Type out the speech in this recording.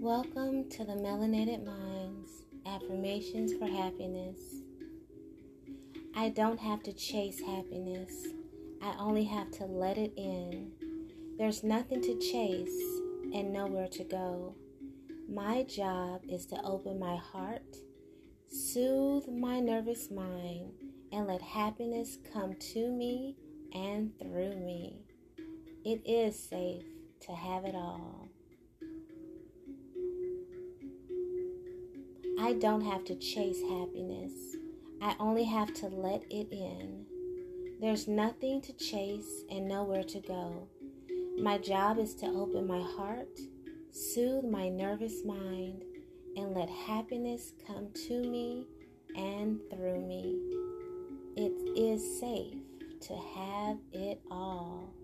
Welcome to the Melanated Minds Affirmations for Happiness. I don't have to chase happiness, I only have to let it in. There's nothing to chase and nowhere to go. My job is to open my heart, soothe my nervous mind, and let happiness come to me and through me. It is safe to have it all. I don't have to chase happiness. I only have to let it in. There's nothing to chase and nowhere to go. My job is to open my heart, soothe my nervous mind, and let happiness come to me and through me. It is safe to have it all.